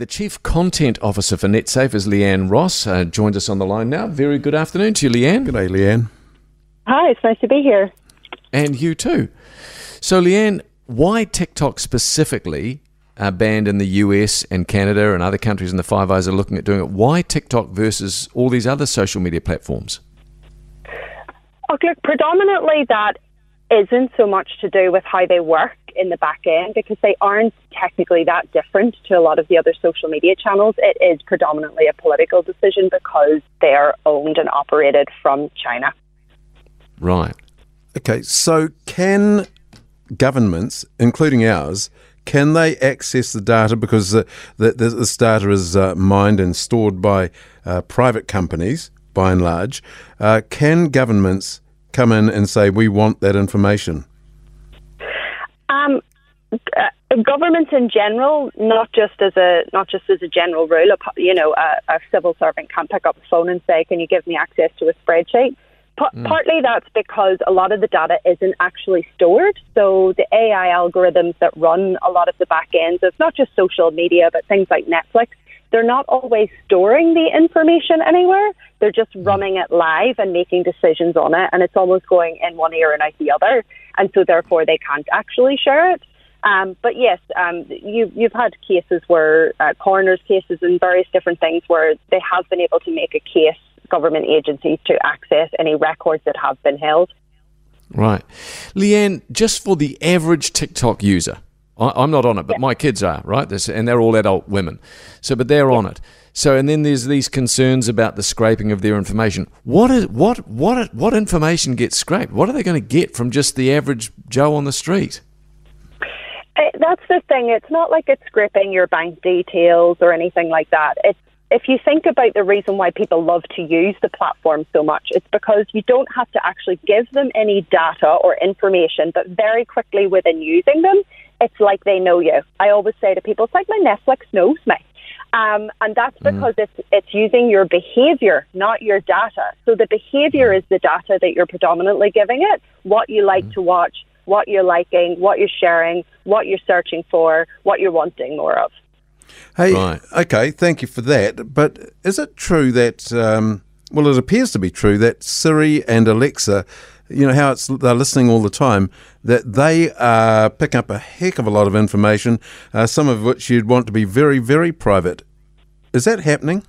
The Chief Content Officer for NetSafe is Leanne Ross. Uh, joins us on the line now. Very good afternoon to you, Leanne. Good day, Leanne. Hi, it's nice to be here. And you too. So, Leanne, why TikTok specifically uh, banned in the US and Canada and other countries in the Five Eyes are looking at doing it? Why TikTok versus all these other social media platforms? Look, predominantly that isn't so much to do with how they work in the back end because they aren't technically that different to a lot of the other social media channels. It is predominantly a political decision because they are owned and operated from China. Right. Okay, so can governments, including ours, can they access the data because the, the, this data is uh, mined and stored by uh, private companies, by and large? Uh, can governments come in and say we want that information? Uh, governments in general, not just as a not just as a general rule. You know, a, a civil servant can't pick up the phone and say, "Can you give me access to a spreadsheet?" mm. Partly that's because a lot of the data isn't actually stored. So the AI algorithms that run a lot of the back ends of not just social media, but things like Netflix, they're not always storing the information anywhere. They're just mm. running it live and making decisions on it, and it's almost going in one ear and out the other. And so therefore they can't actually share it. Um, but yes, um, you, you've had cases where uh, coroners' cases and various different things where they have been able to make a case government agencies to access any records that have been held. Right. Leanne, just for the average TikTok user, I, am not on it, but yeah. my kids are, right? This, and they're all adult women. So, but they're yeah. on it. So, and then there's these concerns about the scraping of their information. What is what what what information gets scraped? What are they going to get from just the average Joe on the street? That's the thing. It's not like it's scraping your bank details or anything like that. It's if you think about the reason why people love to use the platform so much, it's because you don't have to actually give them any data or information, but very quickly within using them, it's like they know you. I always say to people, it's like my Netflix knows me. Um, and that's mm-hmm. because mm. it's, it's using your behavior, not your data. So the behavior is the data that you're predominantly giving it, what you like mm. to watch, what you're liking, what you're sharing, what you're searching for, what you're wanting more of. Hey, right. okay, thank you for that. But is it true that, um, well, it appears to be true that Siri and Alexa, you know, how it's they're listening all the time, that they uh, pick up a heck of a lot of information, uh, some of which you'd want to be very, very private. Is that happening?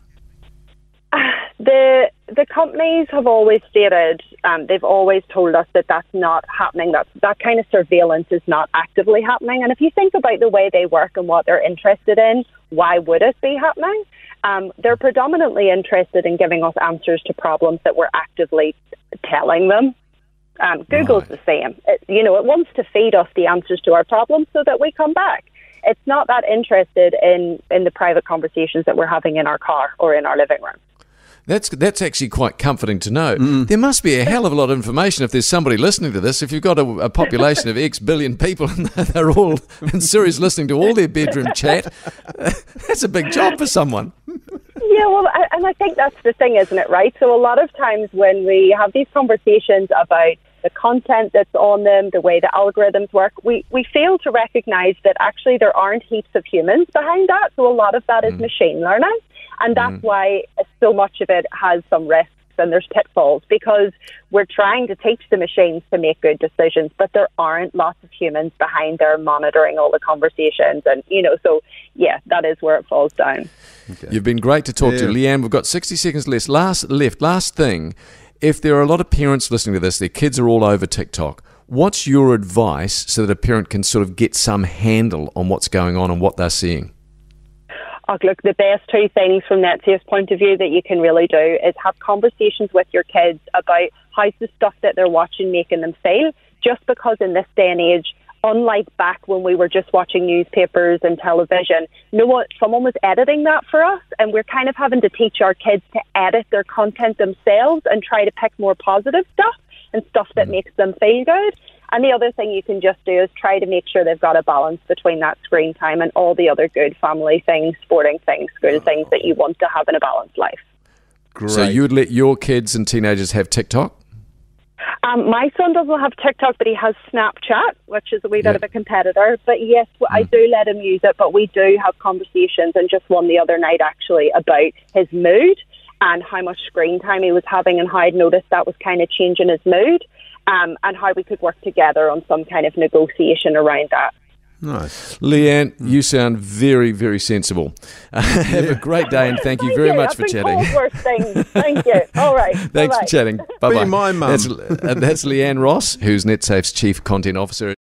The the companies have always stated um, they've always told us that that's not happening. That that kind of surveillance is not actively happening. And if you think about the way they work and what they're interested in, why would it be happening? Um, they're predominantly interested in giving us answers to problems that we're actively telling them. Um, Google's right. the same. It, you know, it wants to feed us the answers to our problems so that we come back. It's not that interested in in the private conversations that we're having in our car or in our living room. That's that's actually quite comforting to know. Mm. There must be a hell of a lot of information if there's somebody listening to this. If you've got a, a population of X billion people and they're all and Siri's listening to all their bedroom chat, that's a big job for someone. Yeah, well, and I think that's the thing, isn't it? Right. So a lot of times when we have these conversations about the content that's on them, the way the algorithms work, we, we fail to recognize that actually there aren't heaps of humans behind that. So a lot of that is mm. machine learning. And that's mm. why so much of it has some risks and there's pitfalls because we're trying to teach the machines to make good decisions, but there aren't lots of humans behind there monitoring all the conversations. And, you know, so yeah, that is where it falls down. Okay. You've been great to talk yeah. to. Leanne, we've got 60 seconds left. Last, left. Last thing, if there are a lot of parents listening to this, their kids are all over TikTok. What's your advice so that a parent can sort of get some handle on what's going on and what they're seeing? Oh, look, the best two things from NetSafe's point of view that you can really do is have conversations with your kids about how's the stuff that they're watching making them feel. Just because in this day and age, unlike back when we were just watching newspapers and television, know what? Someone was editing that for us, and we're kind of having to teach our kids to edit their content themselves and try to pick more positive stuff and stuff that mm. makes them feel good. And the other thing you can just do is try to make sure they've got a balance between that screen time and all the other good family things, sporting things, school things that you want to have in a balanced life. Great. So you would let your kids and teenagers have TikTok? Um, my son doesn't have TikTok, but he has Snapchat, which is a wee Yeah. bit of a competitor. But yes, I do let him use it, but we do have conversations, and just one the other night actually about his mood and how much screen time he was having, and how I'd noticed that was kind of changing his mood, um, and how we could work together on some kind of negotiation around that. Nice. Leanne, you sound very, very sensible. Have a great day and thank you very you. much I've for been chatting. told worse things. Thank you. All right. Thanks Bye-bye. for chatting. Bye bye. my mum. That's, uh, that's Leanne Ross, who's NetSafe's Chief Content Officer.